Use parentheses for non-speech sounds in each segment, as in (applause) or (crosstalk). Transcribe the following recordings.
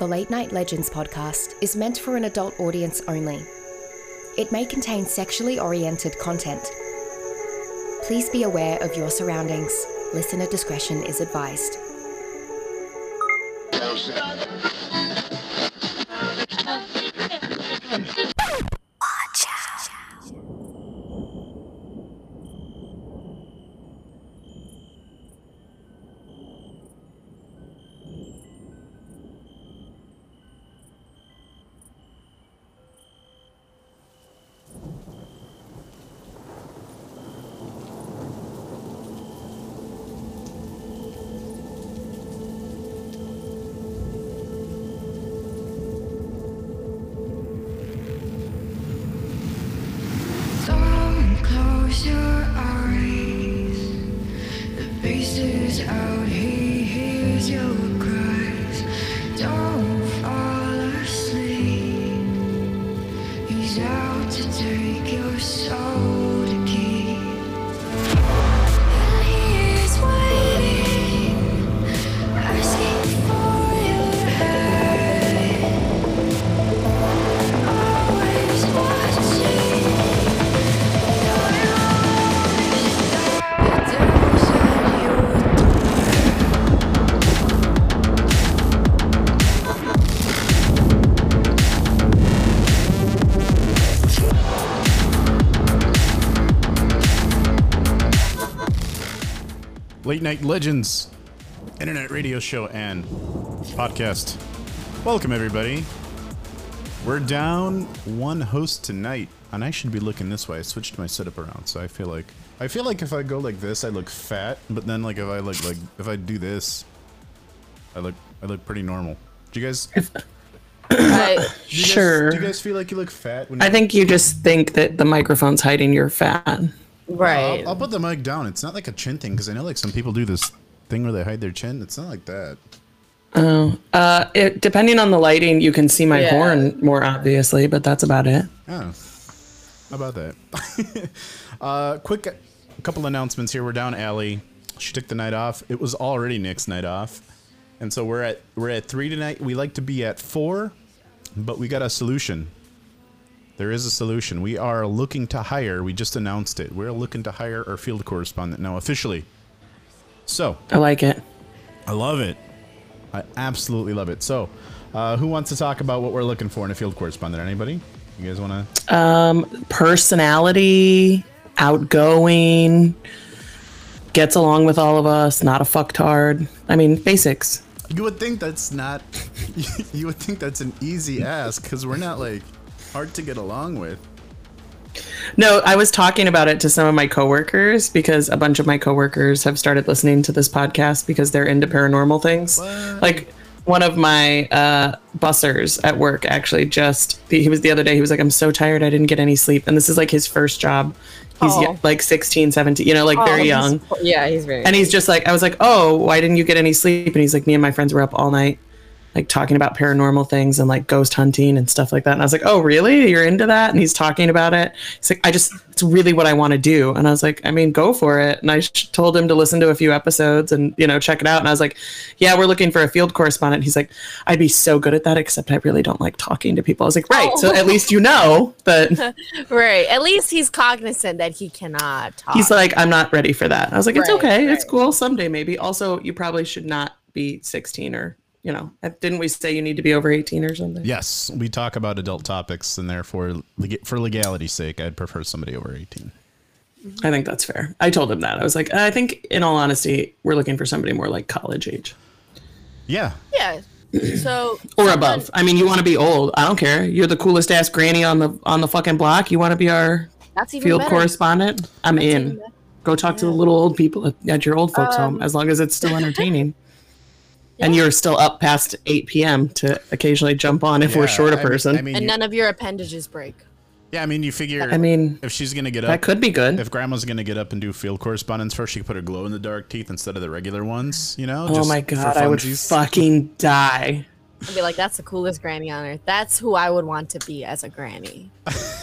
The Late Night Legends podcast is meant for an adult audience only. It may contain sexually oriented content. Please be aware of your surroundings. Listener discretion is advised. Late Night Legends, internet radio show and podcast. Welcome, everybody. We're down one host tonight, and I should be looking this way. I switched my setup around, so I feel like I feel like if I go like this, I look fat. But then, like if I look like if I do this, I look I look pretty normal. Do you guys? (coughs) Do I, you guys- sure. do you guys feel like you look fat? When I you- think you just think that the microphone's hiding your fat. Right. I'll, I'll put the mic down. It's not like a chin thing because I know like some people do this thing where they hide their chin. It's not like that. Oh, uh, it, depending on the lighting, you can see my Yeah. horn more obviously, but that's about it. Oh, how about that? (laughs) uh, quick, a couple announcements here. We're down Allie. She took the night off. It was already Nick's night off, and so we're at we're at three tonight. We like to be at four, but we got a solution. There is a solution. We are looking to hire. We just announced it. We're looking to hire our field correspondent now officially. So I like it. I love it. I absolutely love it. So, uh, who wants to talk about what we're looking for in a field correspondent? Anybody? You guys want to? Um, personality, outgoing, gets along with all of us, not a fucktard. I mean, basics. You would think that's not. (laughs) You would think that's an easy ask because we're not like hard to get along with. No, I was talking about it to some of my coworkers because a bunch of my coworkers have started listening to this podcast because they're into paranormal things. What? Like one of my uh, bussers at work actually just he was the other day he was like I'm so tired I didn't get any sleep and this is like his first job. He's Oh. like 16, 17, you know, like Oh, very young. Yeah, he's very. And he's just like, I was like, oh, why didn't you get any sleep? And he's like, me and my friends were up all night, like talking about paranormal things and like ghost hunting and stuff like that. And I was like, oh, really? You're into that? And he's talking about it. He's like, I just, it's really what I want to do. And I was like, I mean, go for it. And I sh- told him to listen to a few episodes and, you know, check it out. And I was like, yeah, we're looking for a field correspondent. He's like, I'd be so good at that, except I really don't like talking to people. I was like, right. So at oh. least you know that (laughs) right. At least he's cognizant that he cannot talk. he's like, I'm not ready for that. I was like, it's Right, okay. It's cool. Someday maybe. Also, you probably should not be 16 or, you know, didn't we say you need to be over 18 or something? Yes, we talk about adult topics, and therefore, for legality's sake, I'd prefer somebody over eighteen. I think that's fair. I told him that. I was like, I think, in all honesty, we're looking for somebody more like college age Yeah, yeah. (clears throat) So or someone- above. I mean, you want to be old. I don't care. You're the coolest ass granny on the on the fucking block. You want to be our That's even field better. correspondent? I'm even in. Go talk to the little old people at, at your old folks' Um, home, as long as it's still (laughs) entertaining. And you're still up past 8 p.m. to occasionally jump on if we're short a I mean- person. I mean, And you- none of your appendages break. yeah, I mean, you figure. I mean, if she's gonna get up, that could be good. if grandma's gonna get up and do field correspondence first, she could put her glow in the dark teeth instead of the regular ones. You know? oh just my god, I would funsies. fucking die. I'd be like, that's the coolest granny on earth. That's who I would want to be as a granny.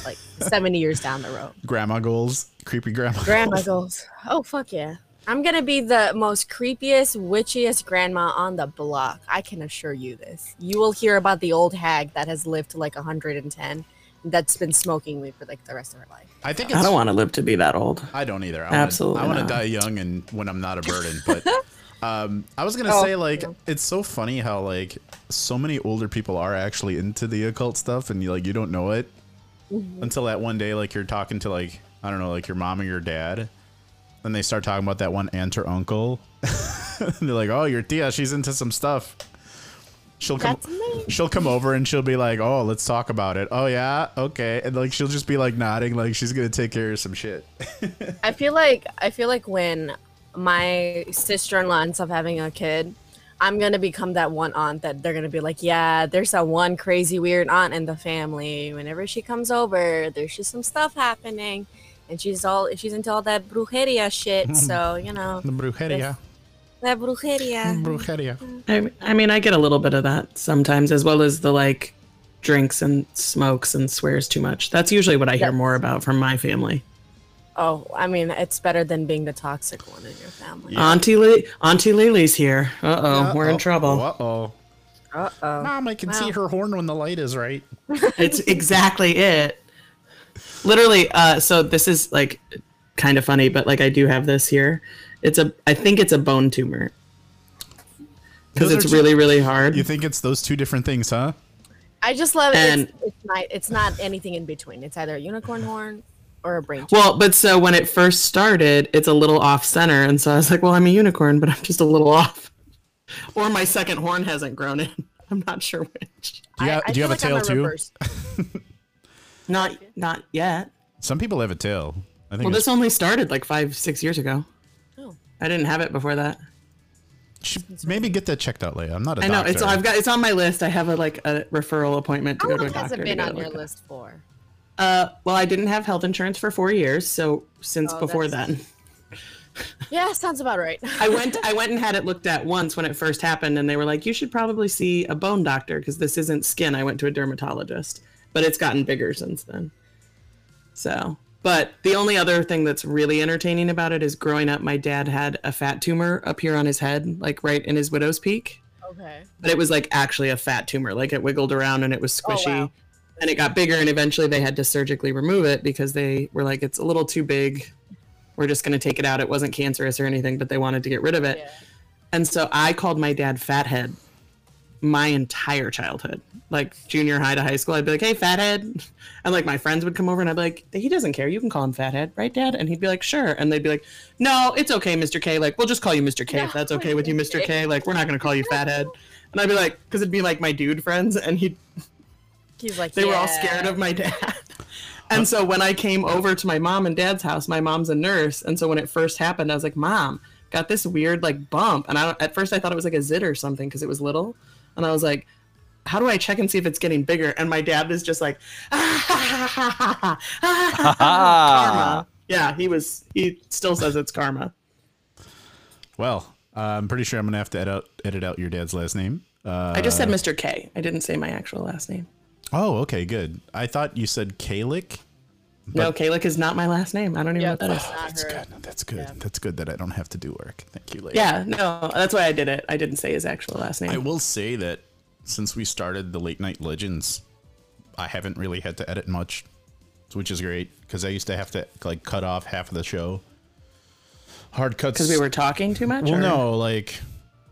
like (laughs) 70 years down the road. grandma goals, creepy grandma. Grandma goals. goes, oh, fuck yeah. I'm gonna be the most creepiest, witchiest grandma on the block. I can assure you this. You will hear about the old hag that has lived to like 110, that's been smoking weed for like the rest of her life. I think it's, I don't want to live to be that old. I don't either. I wanna, Absolutely I want to not. die young and when I'm not a burden. (laughs) But um, I was gonna Oh, say like yeah. it's so funny how like so many older people are actually into the occult stuff, and you like you don't know it Mm-hmm. until that one day like you're talking to like I don't know like your mom or your dad, and they start talking about that one aunt or uncle. (laughs) they're like, "Oh, your tia, she's into some stuff." She'll come. That's me. She'll come over and she'll be like, "Oh, let's talk about it." Oh yeah, okay, and like she'll just be like nodding, like she's gonna take care of some shit. (laughs) I feel like I feel like when my sister-in-law ends up having a kid, I'm gonna become that one aunt that they're gonna be like, yeah, there's that one crazy weird aunt in the family. Whenever she comes over, there's just some stuff happening, and she's all she's into all that brujeria shit. So (laughs) you know The brujeria. that brujeria. Brujeria. I, I mean, I get a little bit of that sometimes, as well as the like drinks and smokes and swears too much. That's usually what I hear Yep. more about from my family. Oh, I mean, it's better than being the toxic one in your family. Yeah. Auntie Li- Auntie Lily's here. Uh oh, we're in trouble. Uh oh. Uh oh. Mom, I can see her horn when the light is right. It's (laughs) exactly it. Literally, uh, so this is like kind of funny, but like I do have this here. It's a, I think it's a bone tumor because Those are it's two- really, really hard. You think it's those two different things, huh? I just love it. And- It's, it's not. It's not anything in between. It's either a unicorn horn or a brain. tumor. Well, but so when it first started, it's a little off center, and so I was like, "Well, I'm a unicorn, but I'm just a little off." Or my second horn hasn't grown in. (laughs) I'm not sure which. Do you, have, I do you have a tail like too? (laughs) reverse. Not, not yet. Some people have a tail. I think Well, this only started like five, six years ago. Oh. I didn't have it before that. should maybe get that checked out, later. I'm not a I know doctor. it's. I've got. It's on my list. I have a like a referral appointment to How go to a long doctor. has it to been get on your looked at. list for? Uh, well, I didn't have health insurance for four years, so since Oh, before that's- then, (laughs) Yeah, sounds about right. (laughs) I went. I went and had it looked at once when it first happened, and they were like, "You should probably see a bone doctor because this isn't skin." I went to a dermatologist, but it's gotten bigger since then. So, but the only other thing that's really entertaining about it is growing up, my dad had a fat tumor up here on his head, like right in his widow's peak. Okay. but it was like actually a fat tumor. Like it wiggled around and it was Oh, squishy. wow. And it got bigger, and eventually they had to surgically remove it because they were like, it's a little too big. We're just going to take it out. It wasn't cancerous or anything, but they wanted to get rid of it. Yeah. And so I called my dad Fathead my entire childhood. Like junior high to high school, I'd be like, hey, Fathead. (laughs) And like my friends would come over and I'd be like, he doesn't care. You can call him Fathead, right, Dad? And he'd be like, sure. And they'd be like, no, it's okay, Mr. K. Like, we'll just call you Mr. K if that's okay with you, Mr. K. Like, we're not going to call you Fathead. (laughs) And I'd be like, because it'd be like my dude friends. And he'd (laughs) He's like, they were all scared of my dad. And so when I came over to my mom and dad's house, my mom's a nurse, and so when it first happened, I was like, "Mom, got this weird like bump," and I at first I thought it was like a zit or something because it was little, and I was like, "How do I check and see if it's getting bigger?" And my dad was just like, (laughs) "Karma." (laughs) Yeah, he was. He still says it's karma. Well, uh, I'm pretty sure I'm gonna have to edit out, edit out your dad's last name. Uh, I just said Mr. K. I didn't say my actual last name. oh, okay, good. I thought you said Kalik. No, Kalik is not my last name. I don't even know Yeah, what that is. that's not That's her. good. That's good. That's good that I don't have to do work. Thank you, Leia. Yeah, no, that's why I did it. I didn't say his actual last name. I will say that since we started the late night legends, I haven't really had to edit much, which is great because I used to have to like cut off half of the show. Hard cuts Because we were talking too much. Well, or- no, like,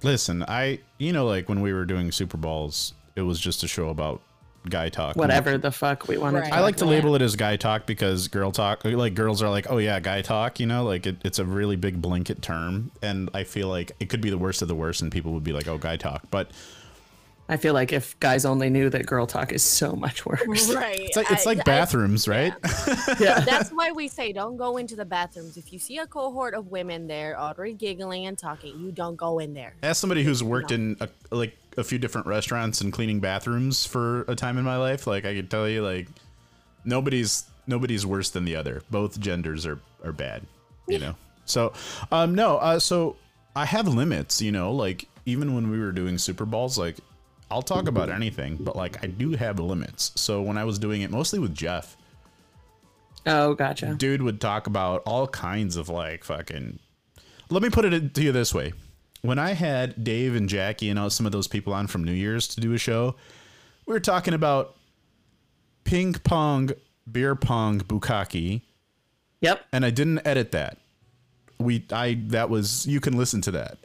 listen, I you know like when we were doing Super Balls, it was just a show about guy talk. whatever the fuck we want Right. to I like to label it as guy talk because girl talk, like girls are like, oh yeah, guy talk, you know, like it, it's a really big blanket term, and I feel like it could be the worst of the worst, and people would be like, oh, guy talk, but I feel like if guys only knew that girl talk is so much worse. Right. (laughs) it's like it's I- like I- bathrooms, right? (laughs) yeah. That's why we say don't go into the bathrooms. If you see a cohort of women there already giggling and talking, you don't go in there. As somebody who's worked in a, like a few different restaurants and cleaning bathrooms for a time in my life, like I could tell you, like nobody's nobody's worse than the other. Both genders are are bad, you know. So, um, no, uh, so I have limits, you know. Like even when we were doing Super Balls, like I'll talk about anything, but like I do have limits. So when I was doing it, mostly with Jeff, Oh, gotcha. dude would talk about all kinds of like fucking let me put it to you this way: when I had Dave and Jackie and all some of those people on from New Year's to do a show, we were talking about ping pong, beer pong, bukkake, Yep. and I didn't edit that. We I that was you can listen to that.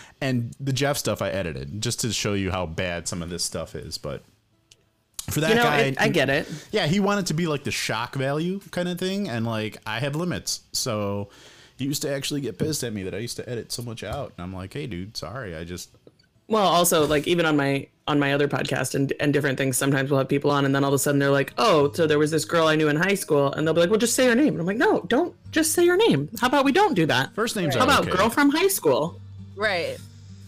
(laughs) and the Jeff stuff I edited just to show you how bad some of this stuff is, but for that You know, guy it, I get it. yeah, he wanted to be like the shock value kind of thing, and like I have limits. So he used to actually get pissed at me that I used to edit so much out, and I'm like, hey, dude, sorry, I just Well, also like even on my on my other podcast and and different things, sometimes we'll have people on, and then all of a sudden they're like, "Oh, so there was this girl I knew in high school," and they'll be like, "Well, just say her name." And I'm like, "No, don't just say her name. How about we don't do that? first names How about okay. girl from high school?" Right.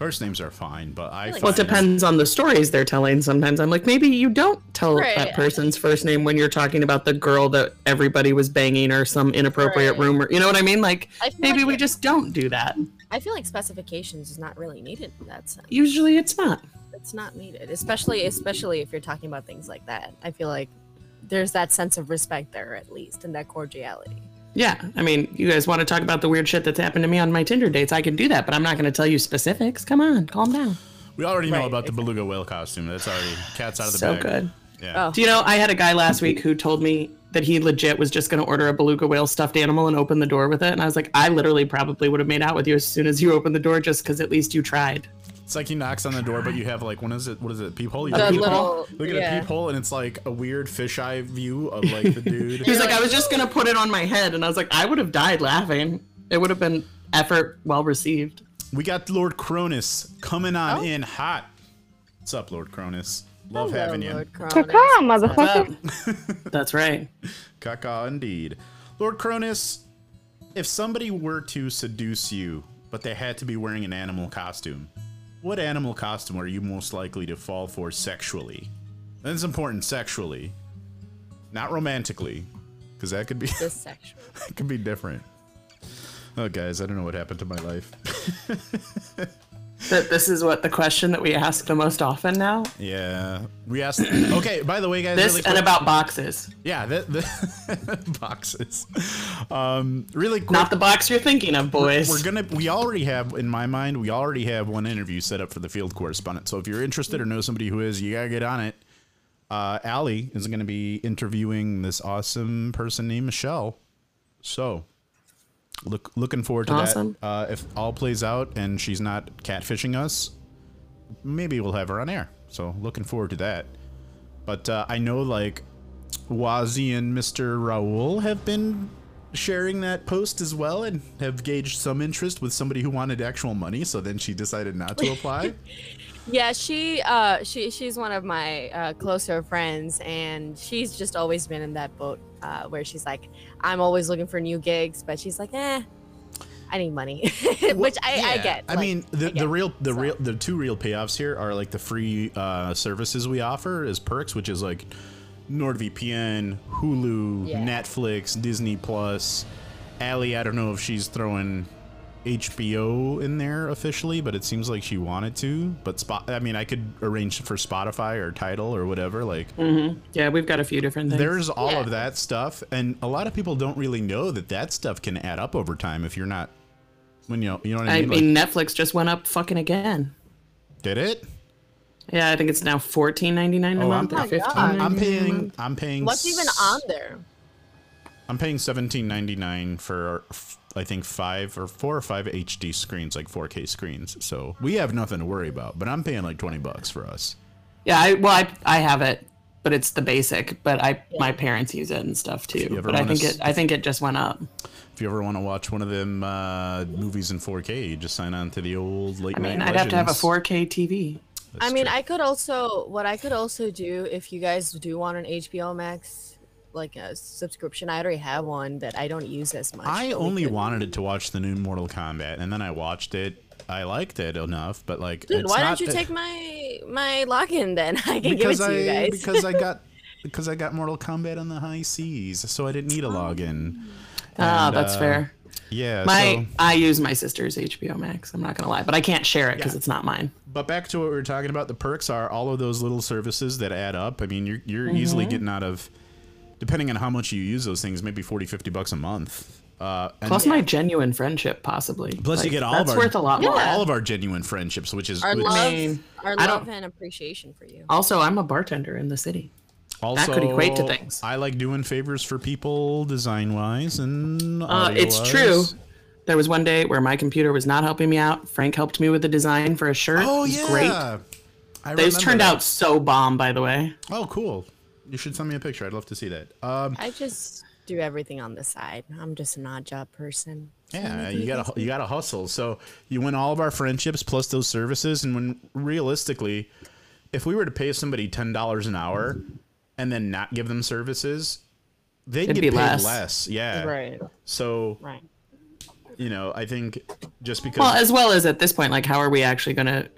First names are fine, but I like- Well, it depends on the stories they're telling. Sometimes I'm like, maybe you don't tell Right. that person's first name when you're talking about the girl that everybody was banging or some inappropriate Right. rumor. You know what I mean? Like, I maybe like we it- just don't do that. I feel like specifications is not really needed in that sense. Usually it's not. It's not needed, especially especially if you're talking about things like that. I feel like there's that sense of respect there at least and that cordiality. Yeah, I mean, you guys want to talk about the weird shit that's happened to me on my Tinder dates? I can do that, but I'm not going to tell you specifics. Come on, calm down. we already know Right, about the beluga whale costume. That's already cat's out of the So bag. So good. Yeah. Oh. Do you know I had a guy last week who told me that he legit was just going to order a beluga whale stuffed animal and open the door with it, and I was like, I literally probably would have made out with you as soon as you opened the door, just because at least you tried. It's like he knocks on the door, but you have like what is it? What is it? Peephole. You A The peephole? little Look at yeah. a peephole, and it's like a weird fisheye view of like the dude. (laughs) He was like, like, I was just going to put it on my head, and I was like, I would have died laughing. It would have been effort well received. we got Lord Cronus coming on Oh. in hot. What's up, Lord Cronus? Love Hello, having you. Lord Cronus. Caca, motherfucker. (laughs) That's right. Caca indeed. Lord Cronus, if somebody were to seduce you, but they had to be wearing an animal costume, what animal costume are you most likely to fall for sexually? That's important sexually, not romantically, because that could be This (laughs) sexual. that could be different. Oh, guys, I don't know what happened to my life. (laughs) That this is what the question that we ask the most often now. Yeah, we ask. Okay, by the way, guys, This really and about boxes. yeah, the, the (laughs) boxes. Um, really quick. Not the box you're thinking of, boys. We're gonna. We already have in my mind. We already have one interview set up for the field correspondent. So if you're interested or know somebody who is, you gotta get on it. Uh, Allie is gonna be interviewing this awesome person named Michelle. So look, looking forward to Awesome. that. Uh, if all plays out and she's not catfishing us, maybe we'll have her on air. So looking forward to that. But uh, I know like Wazi and Mr. Raul have been sharing that post as well and have gauged some interest with somebody who wanted actual money. So then she decided not to (laughs) apply. Yeah, she uh she she's one of my uh, closer friends and she's just always been in that boat uh, where she's like I'm always looking for new gigs, but she's like, "Eh, I need money." (laughs) Which I, I Yeah. get. I like, mean, the, I the real, the So- real, the two real payoffs here are like the free uh, services we offer as perks, which is like NordVPN, Hulu, Yeah. Netflix, Disney Plus. Allie, I don't know if she's throwing HBO in there officially, but it seems like she wanted to. But spot, I mean, I could arrange for Spotify or Tidal or whatever. Like, mm-hmm. yeah, we've got a few different things. there's all of that stuff, and a lot of people don't really know that that stuff can add up over time if you're not. When you know, you know what I I mean? Like, Netflix just went up fucking again. did it? Yeah, I think it's now fourteen ninety nine a Oh, month oh I'm- or fifteen. God. I'm paying. I'm paying. What's even on there? I'm paying seventeen ninety nine for f- I think five or four or five HD screens, like 4K screens. So we have nothing to worry about. But I'm paying like twenty bucks for us. Yeah, I well, I, I have it, but it's the basic. But I my parents use it and stuff too. But I think s- it I think it just went up. If you ever want to watch one of them uh, movies in 4K, you just sign on to the old late I mean, night. I'd have to have a 4K TV. That's I mean, true. I could also what I could also do if you guys do want an HBO Max like a subscription. I already have one that I don't use as much. I only could- wanted it to watch the new Mortal Kombat, and then I watched it. I liked it enough, but like, Dude, it's why don't you the- take my my login then? (laughs) I can give it because to I you guys. because I got (laughs) because I got Mortal Kombat on the high seas, so I didn't need a login. Ah, And, that's uh, fair. Yeah. My so, I use my sister's HBO Max. I'm not gonna lie, but I can't share it because Yeah. it's not mine. but back to what we were talking about. The perks are all of those little services that add up. I mean, you're you're easily Mm-hmm. getting out of, depending on how much you use those things, maybe 40, 50 bucks a month. Uh, and Plus my genuine friendship, possibly. plus you get all that's of our worth a lot more. all of our genuine friendships, which is Our which- love, mean, our love don't- and appreciation for you. Also, I'm a bartender in the city. also could equate to things. I like doing favors for people design wise and Uh, it's true. There was one day where my computer was not helping me out. Frank helped me with the design for a shirt. Oh it was yeah, great. I Those turned that. out so bomb, by the way. Oh, cool. You should send me a picture. I'd love to see that. Um, I just do everything on the side. I'm just an odd job person. yeah, you gotta you gotta hustle. So you win all of our friendships plus those services, and when realistically, if we were to pay somebody ten dollars an hour and then not give them services, they'd It'd get be paid less. less. Yeah. Right. So Right. you know, I think just because Well, as well as at this point, like, how are we actually going to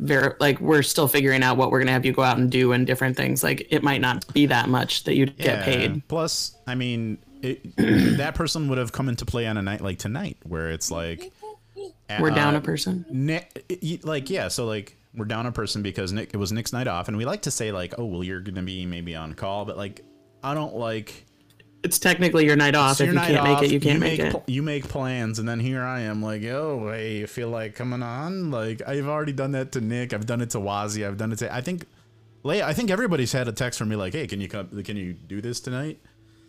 ver- like we're still figuring out what we're going to have you go out and do and different things. Like, it might not be that much that you'd get paid. Plus, I mean, it, (clears throat) that person would have come into play on a night like tonight, where it's like We're down uh, a person. Nick, like yeah, so like we're down a person because Nick it was Nick's night off, and we like to say like, oh well, you're gonna be maybe on call, but like I don't like. It's technically your night off. so if you can't off, make it, you can't make, make it. you make plans, and then here I am, like, oh, hey, you feel like coming on? Like I've already done that to Nick. I've done it to Wazi. I've done it to. I think. I think everybody's had a text from me like, hey, can you come? Can you do this tonight?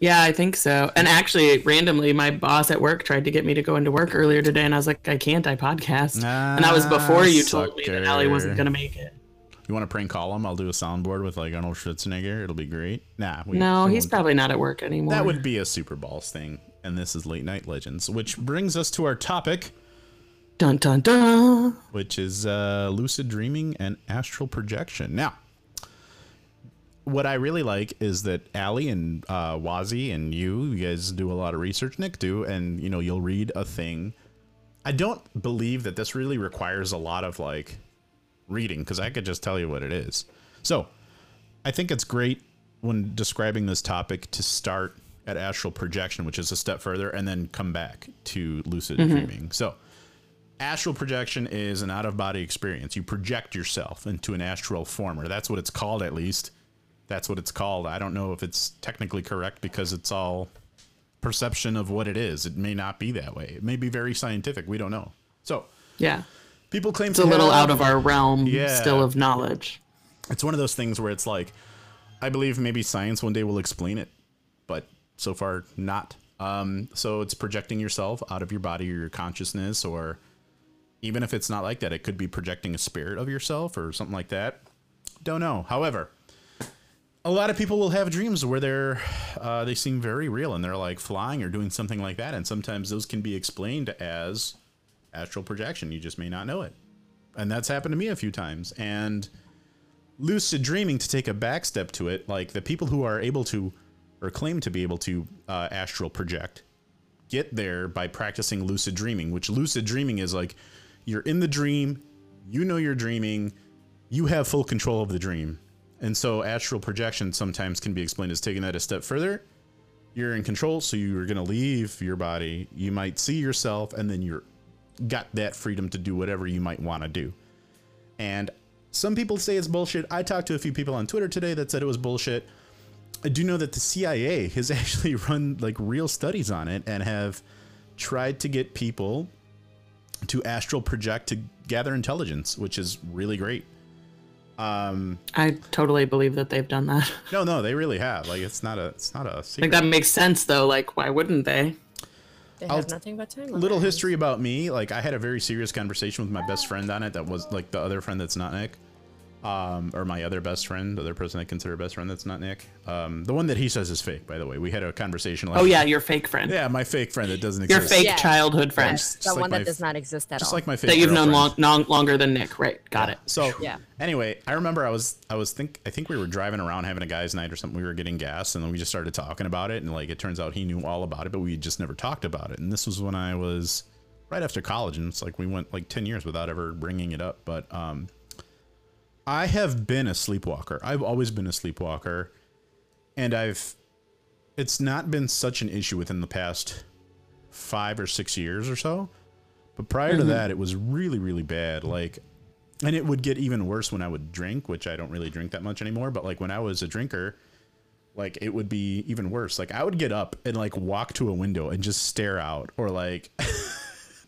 Yeah, I think so. And actually, randomly, my boss at work tried to get me to go into work earlier today, and I was like, I can't. I podcast. and that was before you told me that Allie wasn't ah, gonna make it. You want to prank call him? I'll do a soundboard with like Arnold Schwarzenegger. It'll be great. Nah, we, No, we he's probably not at work anymore. That would be a Super Balls thing. And this is Late Night Legends, which brings us to our topic, dun dun dun. which is uh, lucid dreaming and astral projection. Now, what I really like is that Allie and uh, Wazi and you, you guys do a lot of research. Nick do, and you know you'll read a thing. I don't believe that this really requires a lot of like reading because I could just tell you what it is. So, I think it's great when describing this topic to start at astral projection, which is a step further, and then come back to lucid mm-hmm. dreaming. So, astral projection is an out of body experience. You project yourself into an astral form, or that's what it's called at least. That's what it's called. I don't know if it's technically correct because it's all perception of what it is. It may not be that way. It may be very scientific. We don't know. So, Yeah, people claim it's a little out of our realm Yeah. still of knowledge. it's one of those things where it's like i believe maybe science one day will explain it but so far not um, so it's projecting yourself out of your body or your consciousness or even if it's not like that it could be projecting a spirit of yourself or something like that don't know however a lot of people will have dreams where they're uh, they seem very real and they're like flying or doing something like that and sometimes those can be explained as astral projection. You just may not know it. And that's happened to me a few times. And lucid dreaming to take a back step to it like the people who are able to or claim to be able to uh, astral project get there by practicing lucid dreaming which lucid dreaming is like you're in the dream you know you're dreaming you have full control of the dream. And so astral projection sometimes can be explained as taking that a step further. You're in control so you're going to leave your body. You might see yourself and then you're got that freedom to do whatever you might want to do and some people say it's bullshit. I talked to a few people on Twitter today that said it was bullshit. I do know that the CIA (laughs) has actually run like real studies on it and have tried to get people to astral project to gather intelligence, which is really great. Um, I totally believe that they've done that. No, no, they really have. Like it's not a it's not a Like that makes sense though. Like, why wouldn't they? They I'll have t- nothing but time. little history about me like i had a very serious conversation with my best friend on it that was like the other friend that's not nick um, or my other best friend the other person i consider best friend that's not nick um, the one that he says is fake by the way we had a conversation like Oh yeah, your fake friend. yeah my fake friend that doesn't Your exist Your fake Yeah. childhood friend Yes, the like one my that f- does not exist at just all. like my fake that you've known long, long, longer than Nick. Right. Got it. So Yeah. Anyway, I remember I was I was think I think we were driving around having a guys' night or something. We were getting gas, and then we just started talking about it. And like it turns out he knew all about it, but we just never talked about it. And this was when I was right after college, and it's like we went like ten years without ever bringing it up. But um, I have been a sleepwalker. I've always been a sleepwalker, and I've it's not been such an issue within the past five or six years or so. But prior to mm-hmm. that, it was really, really bad. Like, and it would get even worse when I would drink, which I don't really drink that much anymore. But like when I was a drinker, like it would be even worse. Like I would get up and like walk to a window and just stare out, or like. (laughs)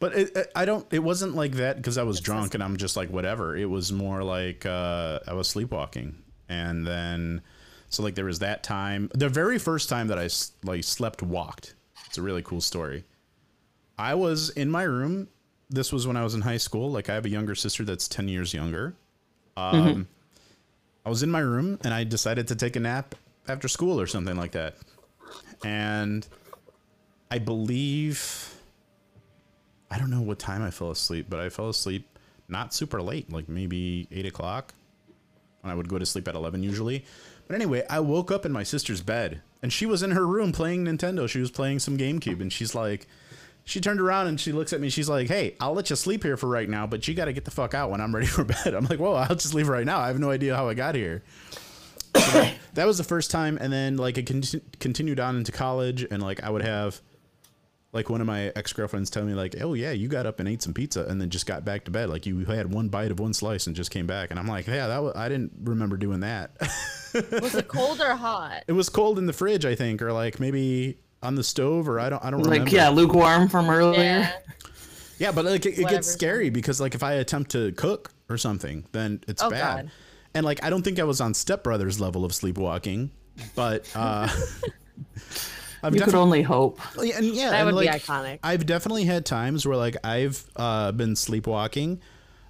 but it, I don't. It wasn't like that because I was drunk and I'm just like whatever. It was more like uh, I was sleepwalking, and then so like there was that time. The very first time that I like slept walked. It's a really cool story. I was in my room. This was when I was in high school. Like I have a younger sister that's ten years younger. Um, I was in my room and I decided to take a nap after school or something like that. And I believe I don't know what time I fell asleep, but I fell asleep not super late, like maybe eight o'clock. When I would go to sleep at eleven usually. But anyway, I woke up in my sister's bed and she was in her room playing Nintendo. She was playing some GameCube and she's like she turned around and she looks at me. She's like, "Hey, I'll let you sleep here for right now, but you got to get the fuck out when I'm ready for bed." (laughs) I'm like, "Whoa, I'll just leave right now. I have no idea how I got here." So that, was the first time, and then like it conti- continued on into college, and like I would have like one of my ex girlfriends tell me like, "Oh yeah, you got up and ate some pizza, and then just got back to bed. Like you had one bite of one slice and just came back." And I'm like, "Yeah, that was, I didn't remember doing that." (laughs) Was it cold or hot? it was cold in the fridge, I think, or like maybe on the stove, or I don't, I don't remember. Like yeah, lukewarm from earlier. Yeah. Yeah, but like it, it gets scary because like if I attempt to cook or something, then it's Oh, bad. God. And like I don't think I was on Step Brothers level of sleepwalking, but uh (laughs) I've You could definitely only hope. yeah, and yeah, That and, would be like, iconic. I've definitely had times where like I've uh been sleepwalking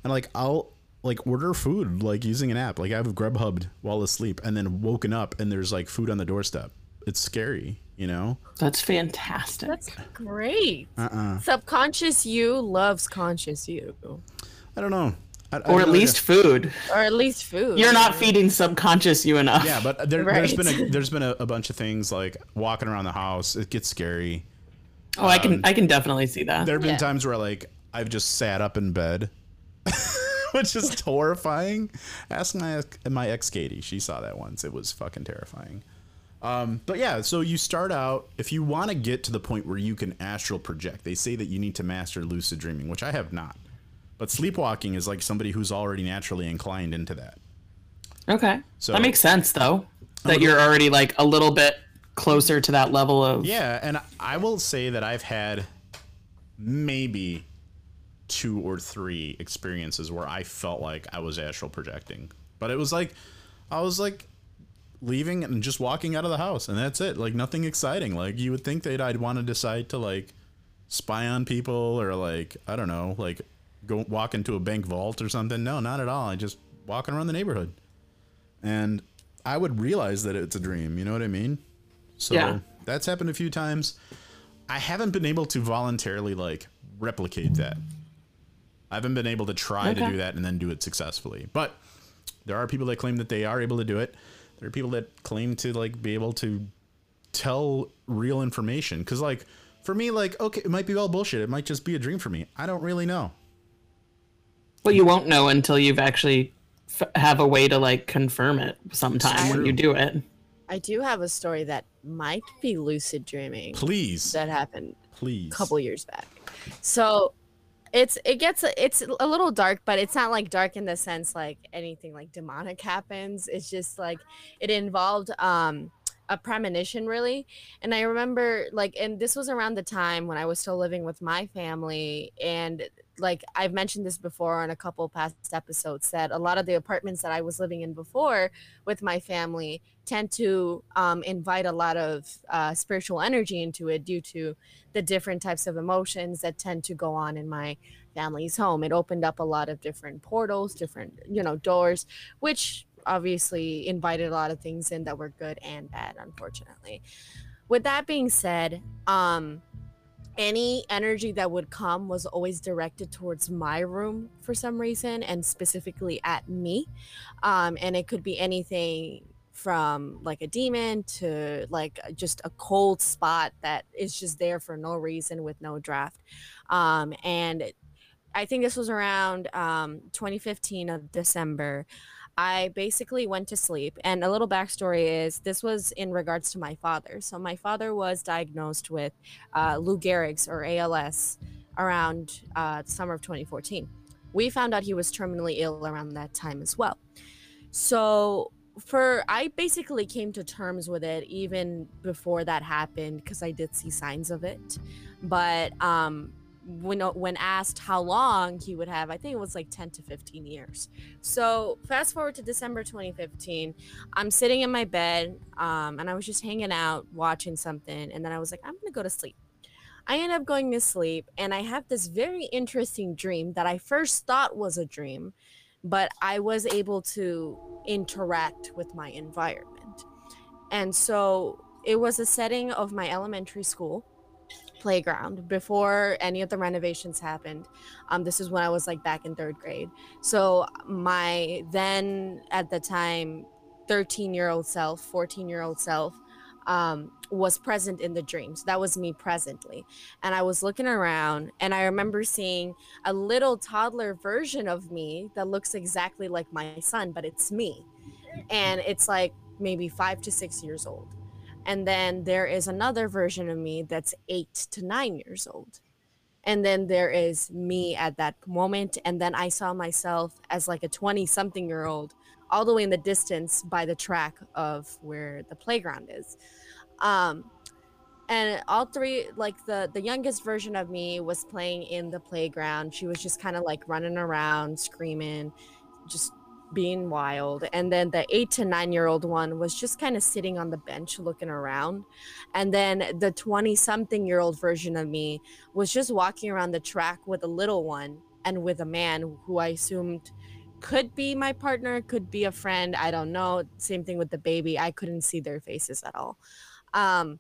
and like I'll like order food like using an app. Like I've Grubhubbed while asleep and then woken up and there's like food on the doorstep. It's scary, you know? That's fantastic. That's great. Uh-uh. Subconscious you loves conscious you, I don't know. I, I or have at no least food. or at least food. You're not feeding subconscious you enough. Yeah, but there, there's Right. been a (laughs) there's been a, a bunch of things like walking around the house. It gets scary. Oh, I can I can definitely see that. There have been Yeah. times where like I've just sat up in bed, (laughs) which is (laughs) horrifying. Ask my my ex Katie. She saw that once. It was fucking terrifying. Um, but yeah, so you start out if you want to get to the point where you can astral project. They say that you need to master lucid dreaming, which I have not. But sleepwalking is like somebody who's already naturally inclined into that. Okay. So- that makes sense though. That you're already like a little bit closer to that level of Yeah, and I will say that I've had maybe two or three experiences where I felt like I was astral projecting. But it was like I was like leaving and just walking out of the house and that's it. Like nothing exciting. Like you would think that I'd want to decide to like spy on people or like I don't know, like go walk into a bank vault or something. No, not at all. I just walking around the neighborhood. And I would realize that it's a dream, you know what I mean? So Yeah. that's happened a few times. I haven't been able to voluntarily like replicate that. I haven't been able to try to do that and then do it successfully. But there are people that claim that they are able to do it. There are people that claim to like be able to tell real information cuz like for me like okay, it might be all bullshit. It might just be a dream for me. I don't really know. Well you won't know until you've actually f- have a way to like confirm it sometime when you do it. I do have a story that might be lucid dreaming Please. that happened please. a couple years back. So it's it gets it's a little dark, but it's not like dark in the sense like anything like demonic happens. It's just like it involved um a premonition really. And i remember like and this was around the time when i was still living with my family and like i've mentioned this before on a couple past episodes that a lot of the apartments that i was living in before with my family tend to um, invite a lot of uh, spiritual energy into it due to the different types of emotions that tend to go on in my family's home. It opened up a lot of different portals different you know doors which obviously invited a lot of things in that were good and bad unfortunately. With that being said um any energy that would come was always directed towards my room for some reason and specifically at me. Um and it could be anything from like a demon to like just a cold spot that is just there for no reason with no draft. Um and i think this was around um 2015 of december I basically went to sleep. And a little backstory is this was in regards to my father. So my father was diagnosed with uh, Lou Gehrig's or ALS around uh, the summer of 2014. We found out he was terminally ill around that time as well. So for I basically came to terms with it even before that happened because I did see signs of it. But um when when asked how long he would have, I think it was like 10 to 15 years. So fast forward to December 2015, I'm sitting in my bed um, and I was just hanging out watching something, and then I was like, I'm gonna go to sleep. I end up going to sleep, and I have this very interesting dream that I first thought was a dream, but I was able to interact with my environment. And so it was a setting of my elementary school playground before any of the renovations happened. Um, this is when I was like back in third grade. So my then at the time 13 year old self, 14 year old self um, was present in the dreams. That was me presently. And I was looking around and I remember seeing a little toddler version of me that looks exactly like my son, but it's me. And it's like maybe five to six years old. And then there is another version of me that's eight to nine years old. And then there is me at that moment. And then I saw myself as like a 20 something year old all the way in the distance by the track of where the playground is. Um, and all three like the the youngest version of me was playing in the playground she was just kind of like running around screaming just being wild. And then the eight to nine year old one was just kind of sitting on the bench looking around. And then the 20 something year old version of me was just walking around the track with a little one and with a man who i assumed could be my partner could be a friend i don't know. Same thing with the baby i couldn't see their faces at all. Um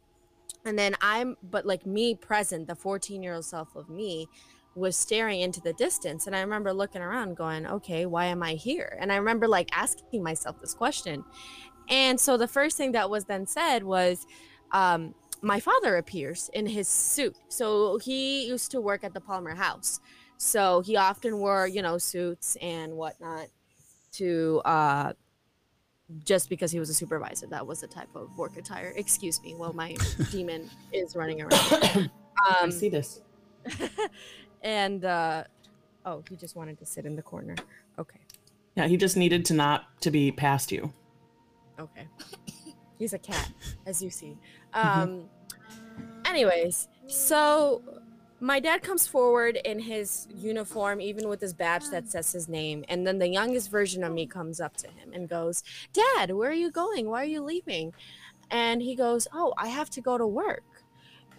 and then i'm but like me present the 14 year old self of me was staring into the distance and i remember looking around going okay why am i here? And i remember like asking myself this question. And so the first thing that was then said was um, my father appears in his suit. So he used to work at the palmer house. So he often wore you know suits and whatnot to uh just because he was a supervisor. That was the type of work attire. Excuse me while my (laughs) demon is running around. (coughs) I um see this. (laughs) and uh oh he just wanted to sit in the corner. Okay. Yeah, he just needed to not to be past you. okay. (laughs) He's a cat as you see. Um anyways so my dad comes forward in his uniform even with his badge that says his name and then the youngest version of me comes up to him and goes dad where are you going? Why are you leaving? And he goes oh i have to go to work.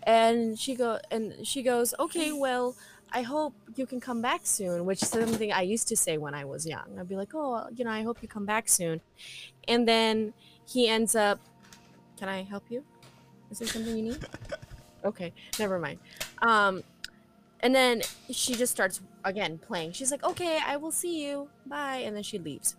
And she go and she goes okay well i hope you can come back soon which is something i used to say when i was young. I'd be like oh you know i hope you come back soon. And then he ends up can i help you? Is there something you need? (laughs) Okay never mind. Um and then she just starts again playing. She's like okay i will see you. Bye. And then she leaves.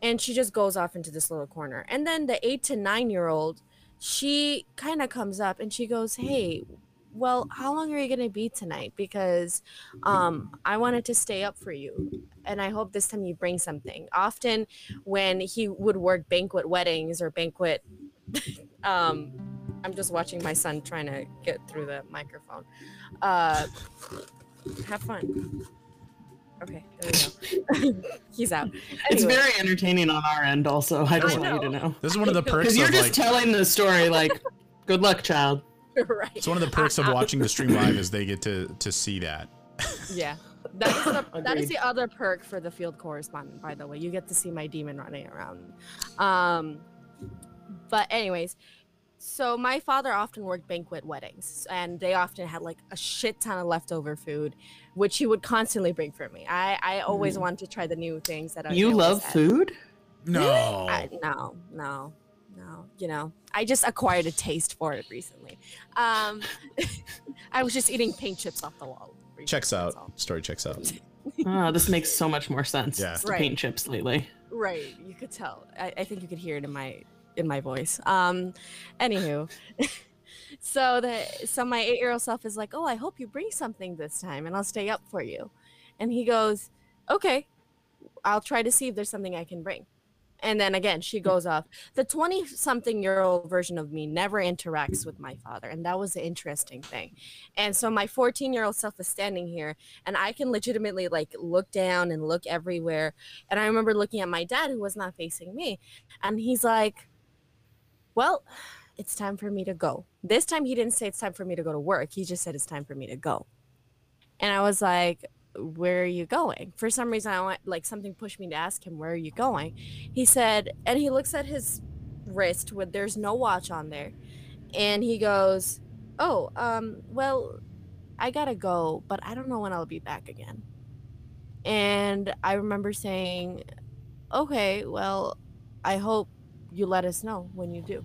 And she just goes off into this little corner. And then the eight to nine year old she kind of comes up and she goes hey well how long are you going to be tonight because um i wanted to stay up for you and i hope this time you bring something often when he would work banquet weddings or banquet (laughs) um i'm just watching my son trying to get through the microphone uh have fun okay there we go (laughs) he's out It's very entertaining on our end. Also, I just I want you to know. know This is one of the (laughs) perks because you're just like. telling the story like, "Good luck, child." (laughs) right It's one of the perks of uh, uh, watching the stream live (laughs) is they get to to see that. Yeah. That is, the, that is the other perk for the field correspondent, by the way. You get to see my demon running around. Um, but, anyways, so my father often worked banquet weddings, and they often had like a shit ton of leftover food, which he would constantly bring for me. I, I always mm. wanted to try the new things that I You love had. food? No. I, no, no, no. You know, I just acquired a taste for it recently. Um, (laughs) I was just eating paint chips off the wall. recently, checks out. Story checks out. (laughs) Oh, this makes so much more sense. Yeah. Right. paint chips lately. Right, you could tell. I, I think you could hear it in my in my voice. Um, anywho, (laughs) so the so my eight year old self is like, oh, I hope you bring something this time, and I'll stay up for you. And he goes, okay, I'll try to see if there's something I can bring. And then again, she goes off. The 20 something year old version of me never interacts with my father. And that was the interesting thing. And so my 14 year old self is standing here and I can legitimately like look down and look everywhere. And I remember looking at my dad who was not facing me. And he's like, well, it's time for me to go. This time he didn't say it's time for me to go to work. He just said it's time for me to go. And I was like, where are you going? For some reason, I want like something pushed me to ask him, where are you going? He said, and he looks at his wrist with there's no watch on there. And he goes, oh, um, well, I gotta go, but I don't know when I'll be back again. And I remember saying, okay, well, I hope you let us know when you do.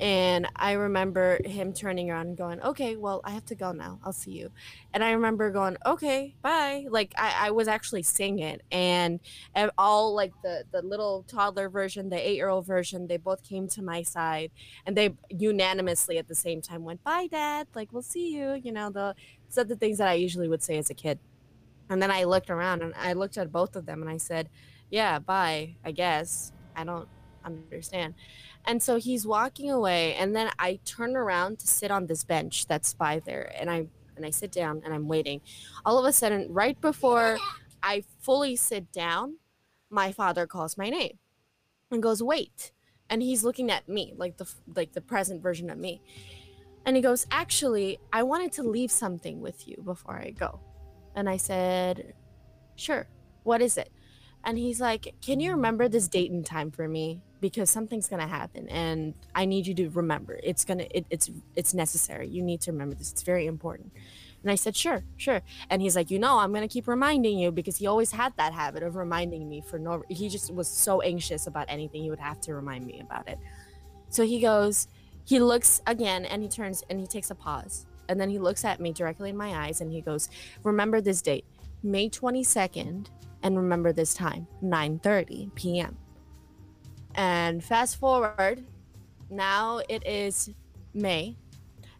And I remember him turning around and going, okay, well, I have to go now. I'll see you. And I remember going, okay, bye. Like I, I was actually singing and and all like the, the little toddler version, the eight year old version, they both came to my side and they unanimously at the same time went, bye, dad. Like, we'll see you. You know, the said the things that I usually would say as a kid. And then I looked around and I looked at both of them and I said, yeah, bye, I guess. I don't understand. And so he's walking away and then I turn around to sit on this bench that's by there and I and I sit down and I'm waiting. All of a sudden right before I fully sit down, my father calls my name and goes, "Wait." And he's looking at me like the like the present version of me. And he goes, "Actually, I wanted to leave something with you before I go." And I said, "Sure. What is it?" And he's like, "Can you remember this date and time for me? Because something's gonna happen, and I need you to remember. It's gonna, it, it's, it's necessary. You need to remember this. It's very important." And I said, "Sure, sure." And he's like, "You know, I'm gonna keep reminding you because he always had that habit of reminding me for no. He just was so anxious about anything. He would have to remind me about it." So he goes, he looks again, and he turns and he takes a pause, and then he looks at me directly in my eyes, and he goes, "Remember this date, May 22nd." and remember this time 9:30 p.m. And fast forward, now it is May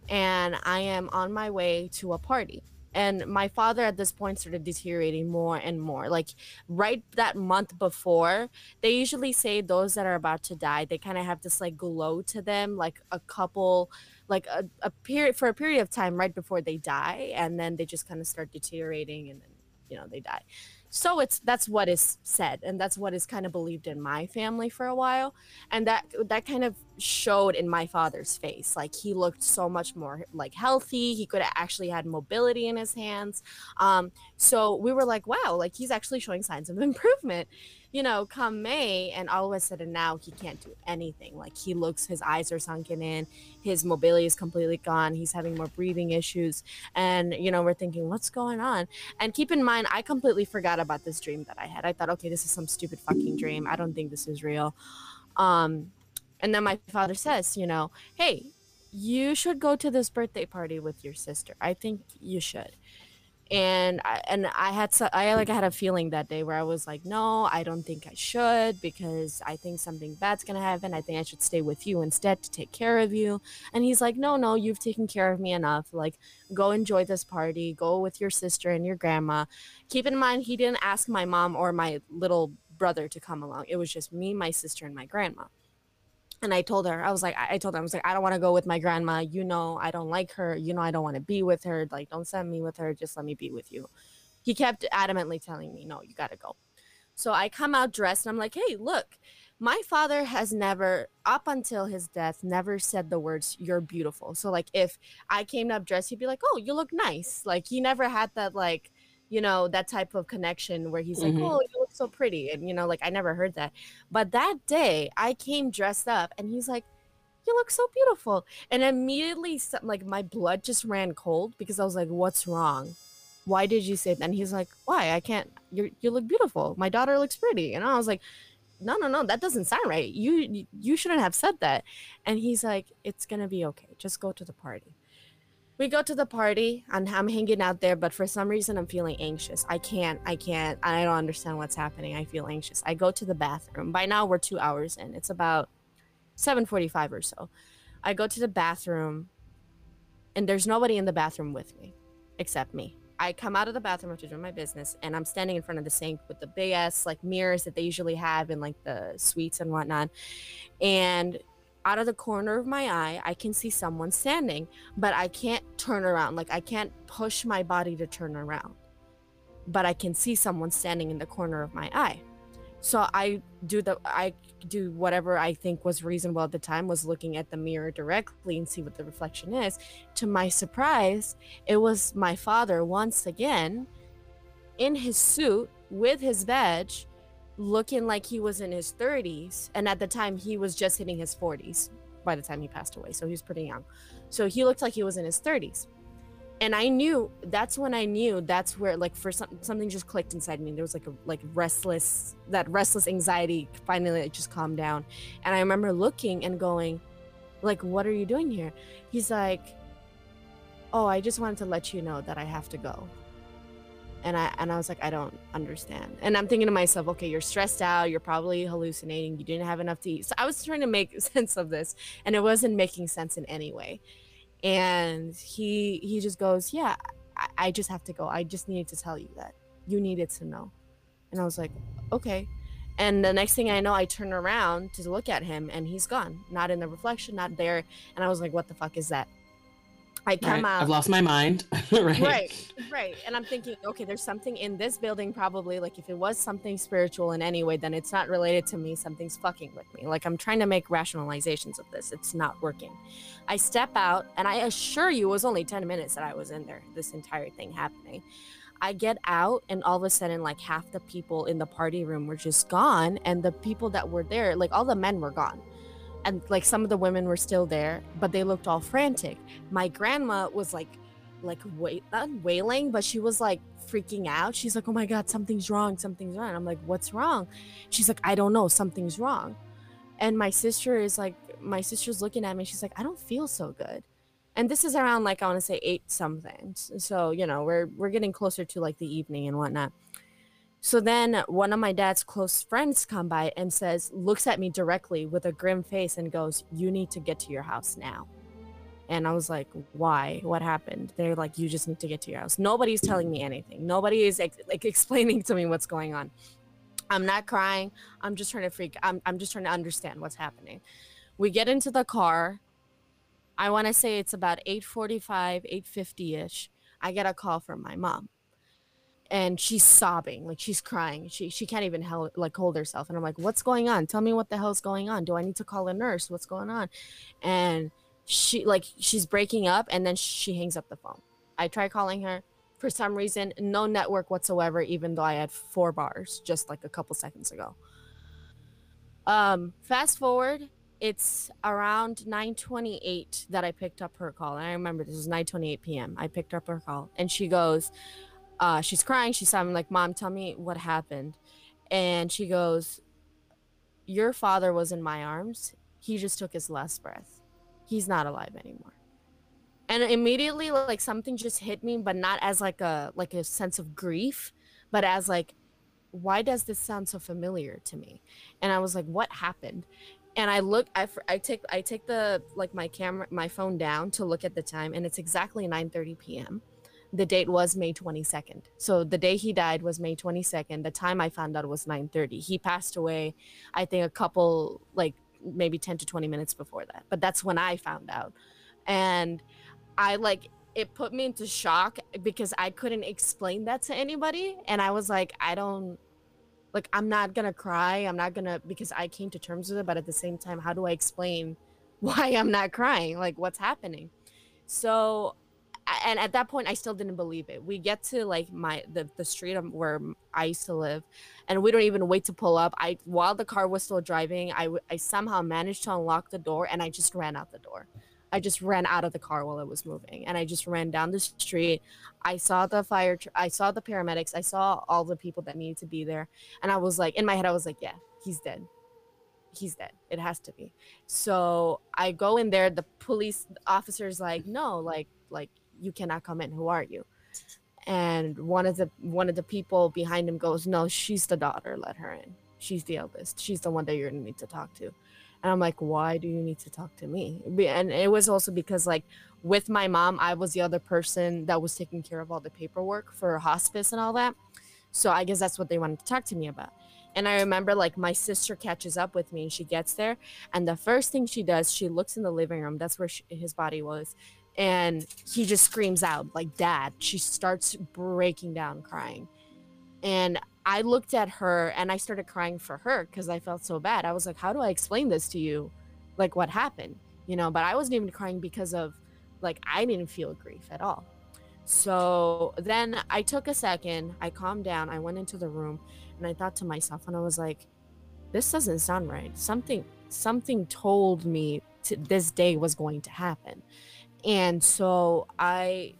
and I am on my way to a party. And my father at this point started deteriorating more and more. Like right that month before, they usually say those that are about to die, they kind of have this like glow to them, like a couple, like a, a period for a period of time right before they die, and then they just kind of start deteriorating, and then you know they die so it's that's what is said and that's what is kind of believed in my family for a while and that that kind of showed in my father's face. Like he looked so much more like healthy he could have actually had mobility in his hands. Um so we were like wow like he's actually showing signs of (laughs) improvement you know come may and all of a sudden now he can't do anything. Like he looks his eyes are sunken in his mobility is completely gone he's having more breathing issues and you know we're thinking what's going on? And keep in mind i completely forgot about this dream that i had. I thought okay this is some stupid fucking dream. I don't think this is real. Um and then my father says you know hey you should go to this birthday party with your sister. I think you should and I, and I had so, I like I had a feeling that day where I was like, no, I don't think I should because I think something bad's gonna happen. I think I should stay with you instead to take care of you. And he's like, no, no, you've taken care of me enough. Like, go enjoy this party. Go with your sister and your grandma. Keep in mind, he didn't ask my mom or my little brother to come along. It was just me, my sister, and my grandma and I told her, I was like, I told her, I was like, I don't want to go with my grandma. You know, I don't like her. You know, I don't want to be with her. Like, don't send me with her. Just let me be with you. He kept adamantly telling me, no, you got to go. So I come out dressed and I'm like, hey, look, my father has never, up until his death, never said the words, you're beautiful. So, like, if I came up dressed, he'd be like, oh, you look nice. Like, he never had that, like, you know, that type of connection where he's like, Mhm. oh, you so pretty. And, you know, like, I never heard that. But that day, I came dressed up and he's like, you look so beautiful. And immediately, like, my blood just ran cold because I was like, what's wrong? Why did you say that? And he's like, why? I can't, you you look beautiful. My daughter looks pretty. And I was like, no, no, no, that doesn't sound right. You, you- you shouldn't have said that. And he's like, it's going to be okay. Just go to the party. We go to the party and I'm hanging out there, but for some reason I'm feeling anxious. I can't, I can't, I don't understand what's happening. I feel anxious. I go to the bathroom. By now we're two hours in. It's about 7:45 or so. I go to the bathroom, and there's nobody in the bathroom with me, except me. I come out of the bathroom after doing my business, and I'm standing in front of the sink with the big ass like mirrors that they usually have in like the suites and whatnot. And out of the corner of my eye, I can see someone standing, but I can't turn around. Like I can't push my body to turn around, but I can see someone standing in the corner of my eye. So I do the I do whatever I think was reasonable at the time was looking at the mirror directly and see what the reflection is. To my surprise, it was my father once again in his suit with his badge looking like he was in his 30s and at the time he was just hitting his 40s by the time he passed away so he was pretty young. So he looked like he was in his 30s and i knew that's when i knew that's where like for some, something just clicked inside me. There was like a like restless that restless anxiety finally it just calmed down. And i remember looking and going like what are you doing here? He's like oh i just wanted to let you know that i have to go and I and I was like, I don't understand. And I'm thinking to myself, okay, you're stressed out, you're probably hallucinating, you didn't have enough to eat. So I was trying to make (laughs) sense of this, and it wasn't making sense in any way. And he he just goes, yeah, I, I just have to go. I just needed to tell you that you needed to know. And I was like, okay. And the next thing I know, I turn around to look at him, and he's gone, not in the reflection, not there. And I was like, what the fuck is that? I come Right, out I've lost my mind. (laughs) right. right right and i'm thinking okay there's something in this building probably like if it was something spiritual in any way then it's not related to me something's fucking with me like i'm trying to make rationalizations of this it's not working i step out and i assure you it was only 10 minutes that i was in there this entire thing happening i get out and all of a sudden like half the people in the party room were just gone and the people that were there like all the men were gone and like some of the women were still there but they looked all frantic. My grandma was like like wait not wailing but she was like freaking out. She's like oh my god something's wrong something's wrong. I'm like what's wrong? She's like i don't know something's wrong. And my sister is like my sister's looking at me. She's like i don't feel so good. And this is around like i want to say eight something so you know we're we're getting closer to like the evening and whatnot so then one of my dad's close friends come by and says, looks at me directly with a grim face and goes, "You need to get to your house now." And I was like, "Why? What happened?" They're like, "You just need to get to your house." Nobody's telling me anything. Nobody is ex- like explaining to me what's going on. I'm not crying. I'm just trying to freak. I'm I'm just trying to understand what's happening. We get into the car. I want to say it's about 8:45, 8:50ish. I get a call from my mom and she's sobbing like she's crying. She she can't even hel- like hold herself. And i'm like what's going on? Tell me what the hell's going on. Do i need to call a nurse? What's going on? And she like she's breaking up and then she hangs up the phone. I try calling her. For some reason no network whatsoever even though i had four bars just like a couple seconds ago. Um fast forward it's around 9:28 that I picked up her call. And I remember this was 9:28 p.m. I picked up her call and she goes, uh, she's crying. She's sobbing like, "Mom, tell me what happened." And she goes, "Your father was in my arms. He just took his last breath. He's not alive anymore." And immediately, like something just hit me, but not as like a like a sense of grief, but as like, why does this sound so familiar to me? And I was like, "What happened?" And I look, I, I take I take the like my camera, my phone down to look at the time, and it's exactly 9:30 p.m the date was May 22nd. So the day he died was May 22nd. The time I found out was 9:30. He passed away I think a couple like maybe 10 to 20 minutes before that. But that's when I found out. And I like it put me into shock because I couldn't explain that to anybody and I was like I don't like I'm not going to cry. I'm not going to because I came to terms with it, but at the same time how do I explain (laughs) why I'm not crying? Like what's happening? So and at that point i still didn't believe it. We get to like my the, the street where i used to live and we don't even wait to pull up. I while the car was still driving I, I somehow managed to unlock the door and i just ran out the door. I just ran out of the car while it was moving and i just ran down the street. I saw the fire tr- i saw the paramedics. I saw all the people that needed to be there and i was like in my head i was like yeah he's dead. He's dead. It has to be. So i go in there the police officer's like no like like you cannot come in who are you and one of the one of the people behind him goes no she's the daughter let her in she's the eldest she's the one that you're gonna need to talk to And I'm like, why do you need to talk to me? And it was also because like with my mom, I was the other person that was taking care of all the paperwork for hospice and all that. So I guess that's what they wanted to talk to me about. And I remember like my sister catches up with me and she gets there. And the first thing she does, she looks in the living room. That's where sh his body was. And he just screams out, like, Dad. She starts breaking down crying. And I looked at her and I started crying for her because I felt so bad. I was like, How do I explain this to you? Like, what happened? You know, but I wasn't even crying because of, like, I didn't feel grief at all. So then I took a second, I calmed down, I went into the room, and I thought to myself, and I was like, this doesn't sound right. Something something told me to, this day was going to happen. And so I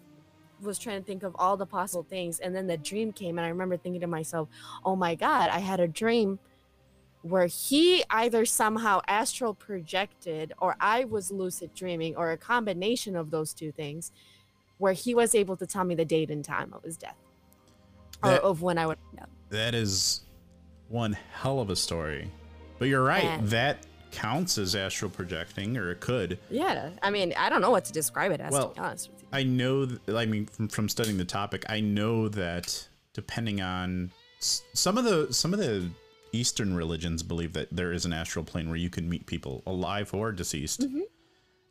was trying to think of all the possible things and then the dream came and I remember thinking to myself, "Oh my god, I had a dream where he either somehow astral projected or I was lucid dreaming or a combination of those two things where he was able to tell me the date and time of his death or of when I would know. That is one hell of a story. But you're right. Yeah. That counts as astral projecting, or it could. Yeah, I mean, I don't know what to describe it as Well, to be honest with you. I know. th- I mean, from, from studying the topic, I know that depending on s- some of the some of the Eastern religions believe that there is an astral plane where you can meet people alive or deceased. Mm-hmm.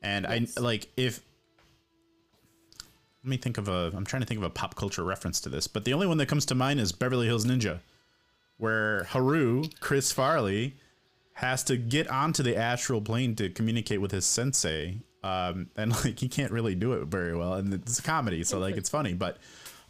And I like if let me think of a I'm trying to think of a pop culture reference to this, but the only one that comes to mind is Beverly Hills Ninja, where Haru, Chris Farley, has to get onto the astral plane to communicate with his sensei. Um, and (laughs) like he can't really do it very well, and it's a comedy, so like it's funny, but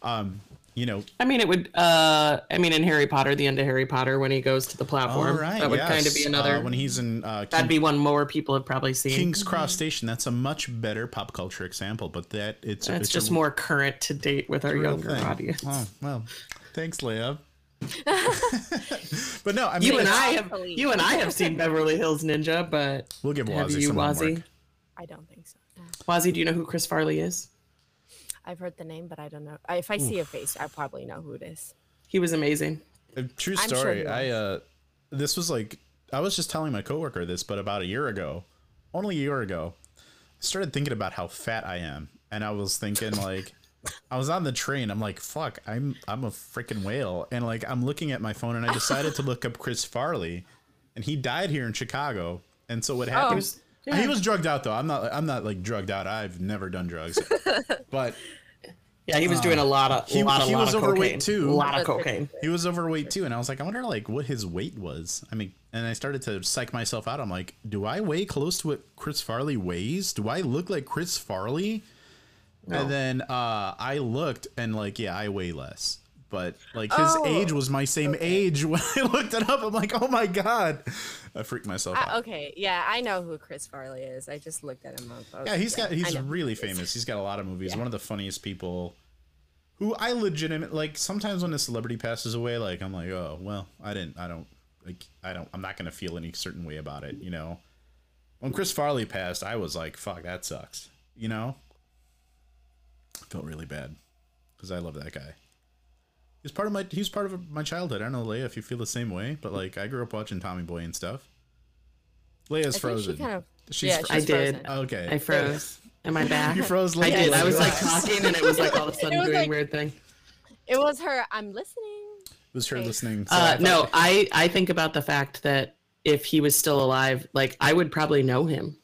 um, you know, I mean, it would. uh I mean, in Harry Potter, the end of Harry Potter, when he goes to the platform, right, that would yes. kind of be another. uh, when he's in uh, King- that'd be one more people have probably seen. King's Cross Station. That's a much better pop culture example, but that it's That's it's just a more current to date with our younger thing. audience. Oh well, thanks, Leia. (laughs) but no, I mean, You and I have you and I have seen Beverly Hills Ninja, but We'll give have Wazzy you, some Wazzy? I don't think so. No. Wazzy, do you know who Chris Farley is? I've heard the name, but I don't know. If I see a face, I probably know who it is. He was amazing. A true I'm sure story. I uh, this was like I was just telling my coworker this, but about a year ago, only a year ago, I started thinking about how fat I am, and I was thinking like. I was on the train. I'm like, fuck, I'm I'm a freaking whale. And like I'm looking at my phone and I decided to look up Chris Farley and he died here in Chicago. And so what happened was- He was drugged out though. I'm not I'm not like drugged out. I've never done drugs. (laughs) but Yeah, he was doing a lot of Uh, he- lot he lot was of overweight, cocaine. too. A lot of cocaine. (laughs) he was overweight too and I was like, I wonder like what his weight was. I mean, and I started to psych myself out. I'm like, do I weigh close to what Chris Farley weighs? Do I look like Chris Farley? And then uh, I looked and like, yeah, I weigh less. But like his Oh, age was my same age (laughs) when I looked it up. I'm like, oh my god, I freaked myself out. Uh, okay, yeah, I know who Chris Farley is. I just looked at him up. I Yeah, he's got he's know. really famous. He's got a lot of movies. Yeah. One of the funniest people. Who I legitimate like sometimes when a celebrity passes away, like I'm like, oh well, I didn't, I don't like, I don't, I'm not gonna feel any certain way about it, you know. When Chris Farley passed, I was like, fuck, that sucks, you know. I felt really bad because I love that guy. He's part of my he's part of my childhood. I don't know, Leia, if you feel the same way, but like I grew up watching Tommy Boy and stuff. Leia's I think frozen. She kind of, She's yeah, fr- I did. frozen. okay. I froze. Am (laughs) I back? You froze Leia. I did. I was like talking, and it was like all of a (laughs) sudden doing like- weird thing. It was her. I'm listening. It was her Okay. listening. so Uh, thought- no, I I think about the fact that if he was still alive, like I would probably know him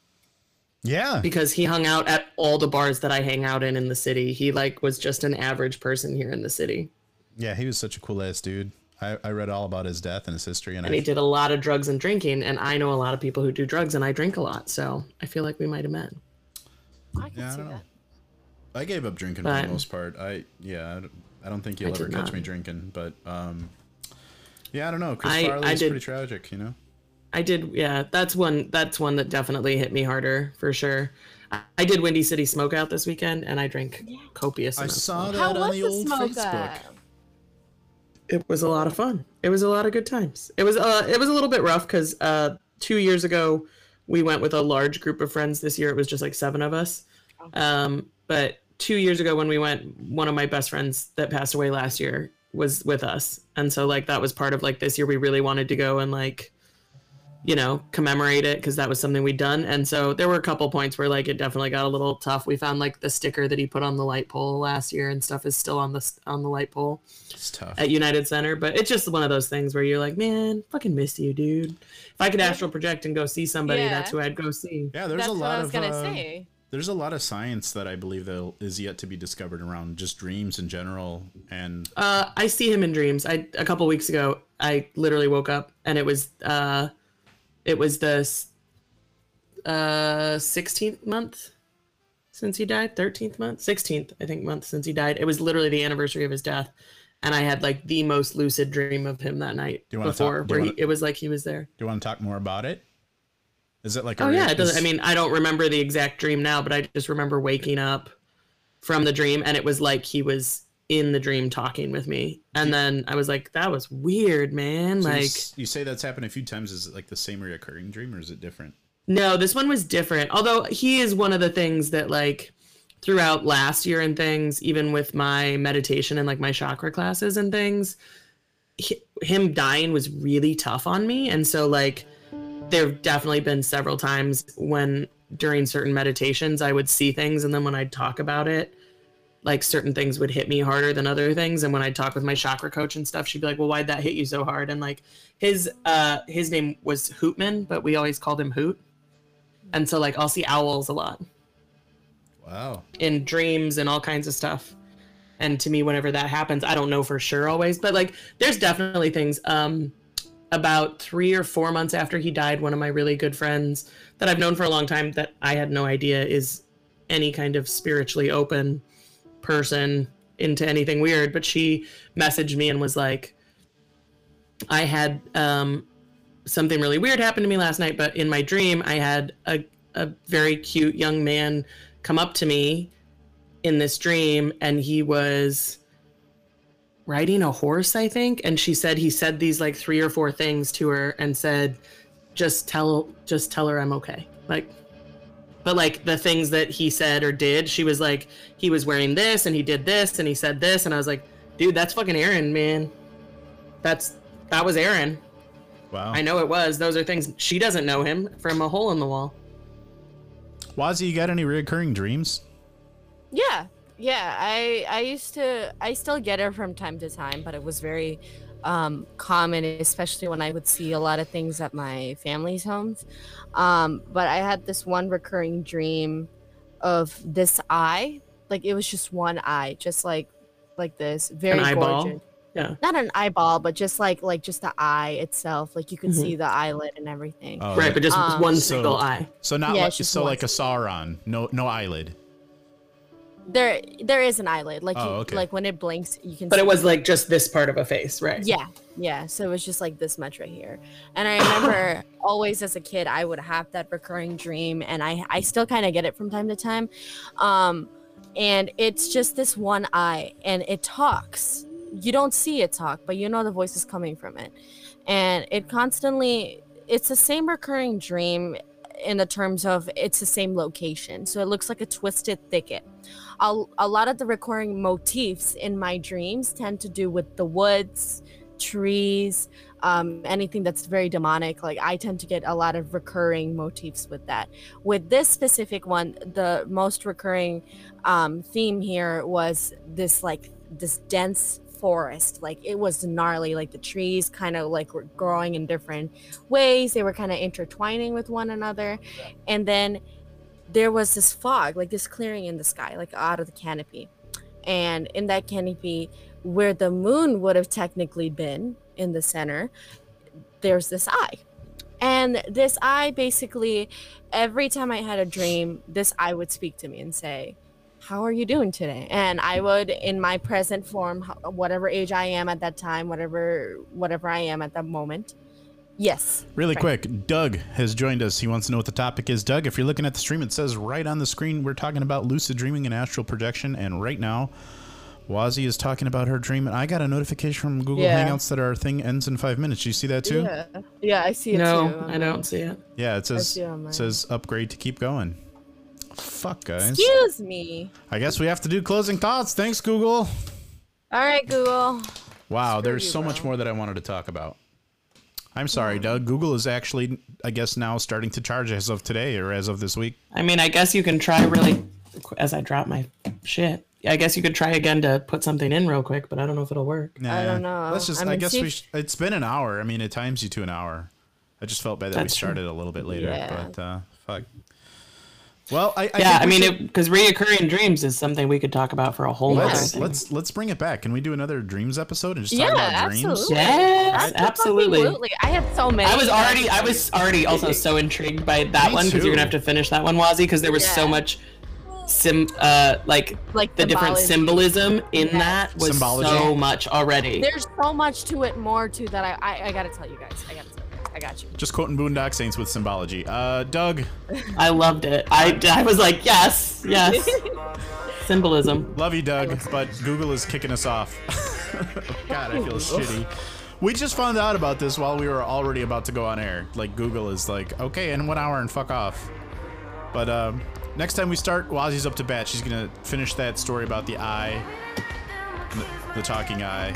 Yeah. because he hung out at all the bars that I hang out in in the city. He like was just an average person here in the city, Yeah, he was such a cool ass dude. I, I read all about his death and his history, and, and I, he did a lot of drugs and drinking. And I know a lot of people who do drugs, and I drink a lot, so I feel like we might have met. I can Yeah, I don't know. I gave up drinking for the most part. I yeah, I don't, I don't think you'll I ever catch not. me drinking, but um, yeah, I don't know. Chris I- Farley I is did- pretty tragic, you know. I did, yeah. That's one. That's one that definitely hit me harder for sure. I, I did Windy City Smokeout this weekend, and I drank copious. I amounts. saw that How on the the old smoke? Facebook. it was a lot of fun. It was a lot of good times. It was uh it was a little bit rough because uh two years ago we went with a large group of friends. This year it was just like seven of us. Um, but two years ago when we went, one of my best friends that passed away last year was with us, and so like that was part of like this year we really wanted to go and like you know, commemorate it because that was something we'd done. And so there were a couple points where like it definitely got a little tough. We found like the sticker that he put on the light pole last year and stuff is still on the on the light pole It's tough. at United Center. But it's just one of those things where you're like, man, fucking miss you, dude. If I could astral project and go see somebody, Yeah. that's who I'd go see. Yeah, there's That's a what lot I was of gonna uh, say. there's a lot of science that I believe that is yet to be discovered around just dreams in general. And Uh, I see him in dreams. I a couple weeks ago, I literally woke up and it was uh, it was the uh 16th month since he died. 13th month, 16th I think month since he died. It was literally the anniversary of his death, and I had like the most lucid dream of him that night Do you before, talk- do you where wanna- he, it was like he was there. do you want to talk more about it? Is it like? Oh yeah, it doesn't. I mean, I don't remember the exact dream now, but I just remember waking up from the dream, and it was like he was in the dream talking with me, and then I was like, "That was weird, man." so like, you say that's happened a few times. Is it like the same reoccurring dream, or is it different? no, this one was different. Although he is one of the things that like throughout last year and things, even with my meditation and like my chakra classes and things, hi- him dying was really tough on me, and so like there have definitely been several times when during certain meditations I would see things and then when I'd talk about it, like certain things would hit me harder than other things. And when I'd talk with my chakra coach and stuff, she'd be like, Well, why'd that hit you so hard? And like his uh his name was Hootman, but we always called him Hoot. And so like I'll see owls a lot Wow. in dreams and all kinds of stuff. And to me, whenever that happens, I don't know for sure always, but like there's definitely things. Um, about three or four months after he died, one of my really good friends that I've known for a long time that I had no idea is any kind of spiritually open person into anything weird, but she messaged me and was like, I had um, something really weird happen to me last night, but in my dream, I had a, a very cute young man come up to me in this dream, and he was riding a horse, I think. And she said he said these like three or four things to her and said, just tell, just tell her I'm okay. Like, but like the things that he said or did, she was like, he was wearing this and he did this and he said this. And I was like, dude, that's fucking Aaron, man. That's, that was Aaron. Wow. I know it was. Those are things she doesn't know him from a hole in the wall. Wazzy, you got any reoccurring dreams? Yeah, yeah. I I used to. I still get it from time to time, but it was very um, common, especially when I would see a lot of things at my family's homes. Um, but I had this one recurring dream of this eye, like it was just one eye, just like like this, very An eyeball. gorgeous. Yeah. Not an eyeball, but just like like just the eye itself. Like you could Mhm. see the eyelid and everything. Oh, Right, but just Um, one so- single eye. So not Yeah, like it's so like a Sauron, no no eyelid. There there is an eyelid. Like Oh, you, okay. like when it blinks, you can. But see it was like just this part of a face, right? Yeah, yeah. So it was just like this much right here. And I remember (laughs) always as a kid, I would have that recurring dream, and I I still kind of get it from time to time. Um, and it's just this one eye, and it talks. You don't see it talk, but you know the voice is coming from it, and it constantly. It's the same recurring dream in the terms of it's the same location. So it looks like a twisted thicket. A, a lot of the recurring motifs in my dreams tend to do with the woods, trees, um, anything that's very demonic. Like I tend to get a lot of recurring motifs with that. With this specific one, the most recurring um, theme here was this like this dense forest. Like it was gnarly. Like the trees kind of like were growing in different ways. They were kind of intertwining with one another, and then there was this fog, like this clearing in the sky, like out of the canopy. And in that canopy, where the moon would have technically been in the center, there's this eye. And this eye basically, every time I had a dream, this eye would speak to me and say, How are you doing today? And I would, in my present form, whatever age I am at that time, whatever whatever I am at that moment, yes. Really Right. quick, Doug has joined us. He wants to know what the topic is. Doug, if you're looking at the stream, it says right on the screen we're talking about lucid dreaming and astral projection. And right now, Wazzy is talking about her dream. And I got a notification from Google Yeah. Hangouts that our thing ends in five minutes. Do you see that too? Yeah, yeah, I see it No, too. I don't see it. Yeah, it says it it says upgrade to keep going. Fuck guys. Excuse me. I guess we have to do closing thoughts. Thanks, Google. All right, Google. Wow, Screw there's you, so much more that I wanted to talk about. I'm sorry, Doug. Google is actually, I guess, now starting to charge as of today or as of this week. I mean, I guess you can try really. As I drop my shit, I guess you could try again to put something in real quick, but I don't know if it'll work. Nah, don't know. Let's just. I I, guess see we. Sh- it's been an hour. I mean, it times you to an hour. I just felt bad that That's we true. started a little bit later, Yeah. but uh, fuck. Well, I, I yeah, think I we mean, should- because reoccurring dreams is something we could talk about for a whole nother let's thing. let's let's bring it back. Can we do another dreams episode and just talk Yeah, about dreams? absolutely. Yes, absolutely. Absolutely. I had so many. I was already, I was already also so (laughs) intrigued by that Me one because you're gonna have to finish that one, Wazzy, because there was so much sim, uh, like Like the different symbology. symbolism in Yes. that was Symbology. so much already. There's so much to it more too that I I, I gotta tell you guys. I gotta tell you. Guys. I got you. Just quoting Boondock Saints with symbology. Uh, Doug, I loved it. I, I was like, yes, yes, (laughs) symbolism. love you, Doug, but Google is kicking us off. (laughs) God, I feel shitty. We just found out about this while we were already about to go on air. Like Google is like, okay, in one hour and fuck off. But um, next time we start, Wazzy's up to bat. She's gonna finish that story about the eye, the, the talking eye.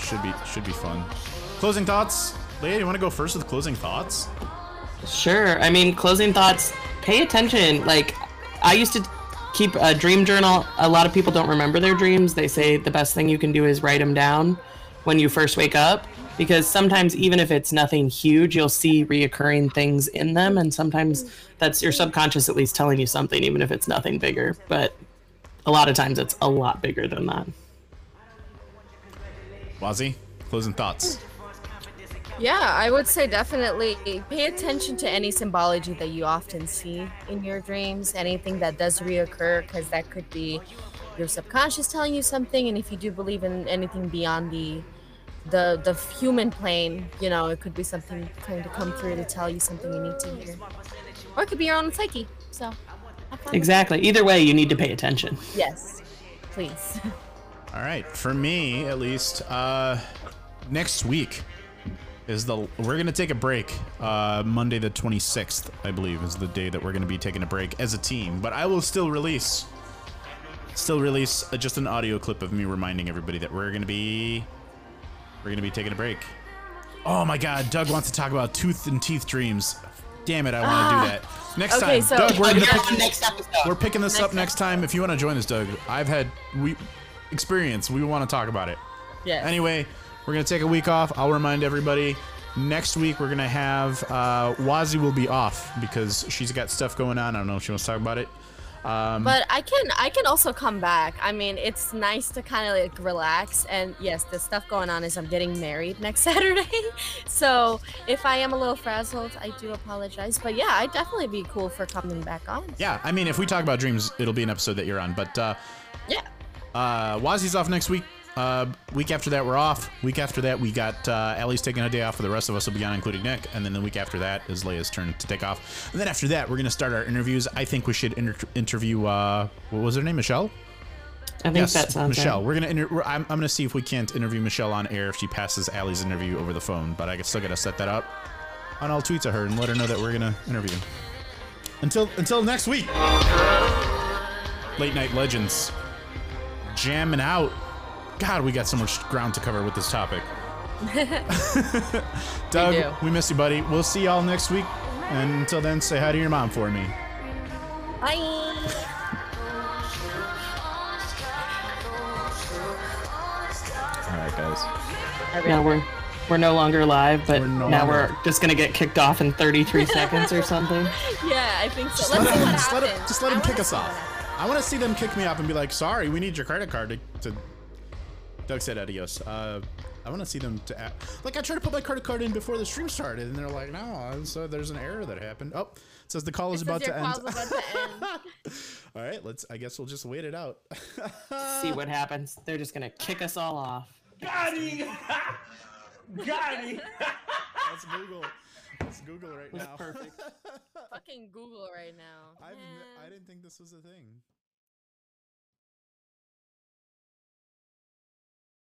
Should be should be fun. Closing thoughts, Leah. You want to go first with closing thoughts? Sure. I mean, closing thoughts. Pay attention. Like, I used to keep a dream journal. A lot of people don't remember their dreams. They say the best thing you can do is write them down when you first wake up. Because sometimes, even if it's nothing huge, you'll see reoccurring things in them. And sometimes that's your subconscious at least telling you something, even if it's nothing bigger. But a lot of times it's a lot bigger than that. Wazzy, closing thoughts. Yeah, I would say definitely pay attention to any symbology that you often see in your dreams, anything that does reoccur, because that could be your subconscious telling you something. And if you do believe in anything beyond the the the human plane, you know, it could be something trying to come through to tell you something you need to hear, or it could be your own psyche. So, have fun with it. Exactly. Either way, you need to pay attention. Yes, please. (laughs) All right, for me at least, uh, next week is the we're gonna take a break. Uh, Monday the 26th, I believe, is the day that we're gonna be taking a break as a team. But I will still release, still release uh, just an audio clip of me reminding everybody that we're gonna be, we're gonna be taking a break. Oh my God, Doug wants to talk about tooth and teeth dreams. Damn it, I want to do that next Okay, time. so- Doug, we're pick next episode. we're picking this Next up next time. If you want to join us, Doug, I've had we experience. We want to talk about it. yes. Anyway, we're gonna take a week off. I'll remind everybody. Next week we're gonna have uh, Wazzy will be off because she's got stuff going on. I don't know if she wants to talk about it. Um, But I can I can also come back. I mean, it's nice to kind of like relax. And yes, the stuff going on is I'm getting married next (laughs) Saturday. so if I am a little frazzled, I do apologize. But yeah, I'd definitely be cool for coming back on. yeah, I mean, if we talk about dreams, it'll be an episode that you're on. But uh, Yeah. uh, Wazzy's off next week. Uh, week after that, we're off. Week after that, we got uh, Allie's taking a day off. For the rest of us will be on, including Nick. And then the week after that is Leia's turn to take off. And then after that, we're gonna start our interviews. I think we should inter- interview. Uh, what was her name? Michelle. I think yes, that sounds Michelle. right. We're gonna. Inter- I'm, I'm gonna see if we can't interview Michelle on air if she passes Allie's interview over the phone. But I still gotta set that up. And I'll tweet to her and let her know that we're gonna interview. Until until next week. Late night legends. Jamming out. God, we got so much ground to cover with this topic. (laughs) (laughs) Doug, do. we miss you, buddy. We'll see y'all next week. And until then, say hi to your mom for me. Bye. All right, guys. Yeah, we're we're no longer live, but We're no now longer- we're just gonna get kicked off in 33 (laughs) seconds or something. Yeah, I think so. Just Let's let see him, what just let him, just let I him kick us off. happens. I want to see them kick me off and be like, "Sorry, we need your credit card to." to Doug said adios. Uh, I want to see them to act. like I tried to put my credit card in before the stream started, and they're like, "No." So there's an error that happened. Oh, it says the call is Says about your to end. about to end. (laughs) (laughs) All right, let's. I guess we'll just wait it out. (laughs) See what happens. They're just gonna kick us all off. Got him! Got him! Let's Google. Let's Google right now. Perfect. Fucking Google right now. I've, Man. I didn't think this was a thing.